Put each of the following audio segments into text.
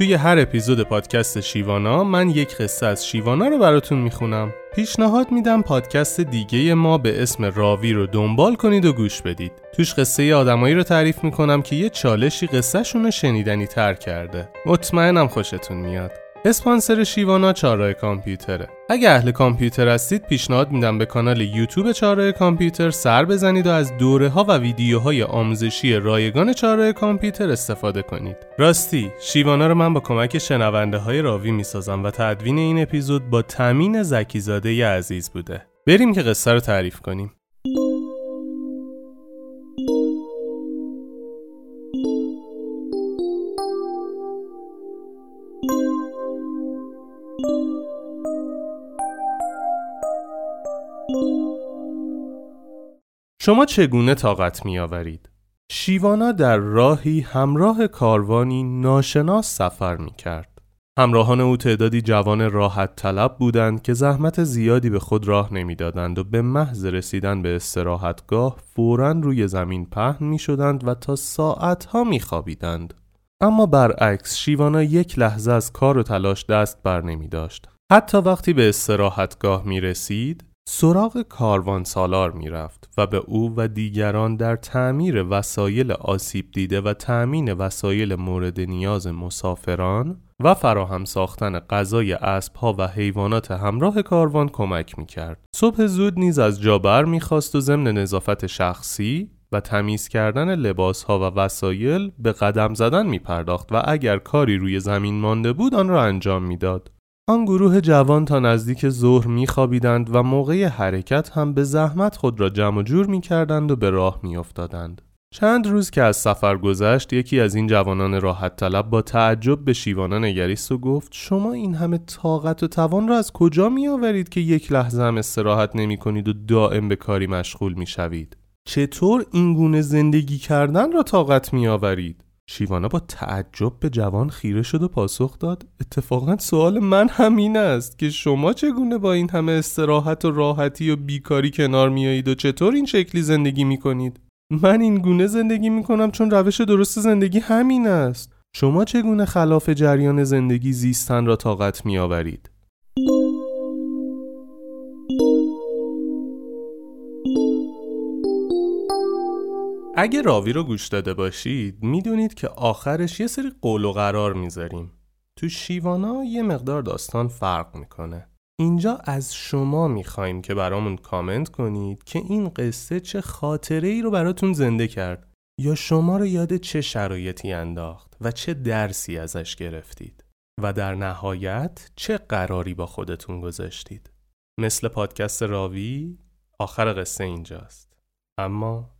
توی هر اپیزود پادکست شیوانا من یک قصه از شیوانا رو براتون می‌خونم. پیشنهاد میدم پادکست دیگه ما به اسم راوی رو دنبال کنید و گوش بدید. توش قصه آدمایی رو تعریف می‌کنم که یه چالشی قصهشون رو شنیدنی تر کرده. مطمئنم خوشتون میاد. اسپانسر شیوانا چارای کامپیوتره. اگه اهل کامپیوتر هستید پیشنهاد میدم به کانال یوتیوب چارای کامپیوتر سر بزنید و از دوره ها و ویدیوهای آموزشی رایگان چارای کامپیوتر استفاده کنید. راستی شیوانا رو من با کمک شنونده های راوی می‌سازم و تدوین این اپیزود با تامین زکیزاده عزیز بوده. بریم که قصه رو تعریف کنیم. شما چگونه طاقت می آورید؟ شیوانا در راهی همراه کاروانی ناشناس سفر می کرد. همراهان او تعدادی جوان راحت طلب بودند که زحمت زیادی به خود راه نمی‌دادند و به محض رسیدن به استراحتگاه فورا روی زمین پهن می شدند و تا ساعتها می خوابیدند. اما برعکس شیوانا یک لحظه از کار و تلاش دست بر نمی داشت. حتی وقتی به استراحتگاه می رسید سراغ کاروان سالار می رفت و به او و دیگران در تعمیر وسایل آسیب دیده و تأمین وسایل مورد نیاز مسافران و فراهم ساختن غذای اسبها و حیوانات همراه کاروان کمک می کرد. صبح زود نیز از جابر می خواست و ضمن نظافت شخصی و تمیز کردن لباس ها و وسایل به قدم زدن می پرداخت و اگر کاری روی زمین مانده بود آن را انجام می‌داد. آن گروه جوان تا نزدیک ظهر میخوابیدند و موقع حرکت هم به زحمت خود را جمع جور می‌کردند و به راه میافتادند. چند روز که از سفر گذشت یکی از این جوانان راحت طلب با تعجب به شیوانا نگریست و گفت شما این همه طاقت و توان را از کجا می آورید که یک لحظه هم استراحت نمی کنید و دائم به کاری مشغول می شوید؟ چطور این گونه زندگی کردن را طاقت می آورید؟ شیوانا با تعجب به جوان خیره شد و پاسخ داد. اتفاقا سوال من همین است که شما چگونه با این همه استراحت و راحتی و بیکاری کنار میایید و چطور این شکلی زندگی می‌کنید؟ من این گونه زندگی می‌کنم چون روش درست زندگی همین است. شما چگونه خلاف جریان زندگی زیستن را طاقت میآورید؟ اگه راوی رو گوش داده باشید می‌دونید که آخرش یه سری قول و قرار می‌ذاریم. تو شیوانا یه مقدار داستان فرق می‌کنه. اینجا از شما می‌خوایم که برامون کامنت کنید که این قصه چه خاطره ای رو براتون زنده کرد یا شما رو یاد چه شرایطی انداخت و چه درسی ازش گرفتید و در نهایت چه قراری با خودتون گذاشتید. مثل پادکست راوی آخر قصه اینجاست. اما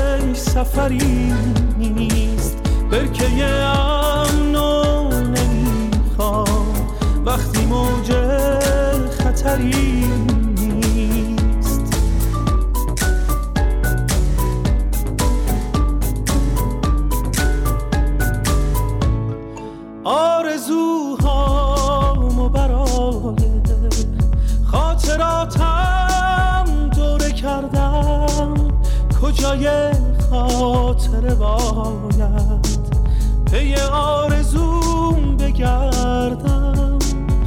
سفری نیست. برکه امنو نمی‌خوام. وقتی موج خطری نیست. آرزوهامو برای خاطراتم دوره کردم. کجای خاطر باید. پی آرزوم بگردم.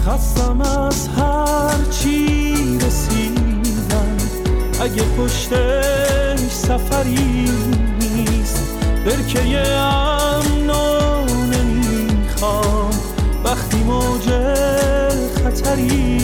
خستم از هر چی رسیدم. اگه پشتش سفری نیست. برکه امنو نمی‌خوام. وقتی موج بری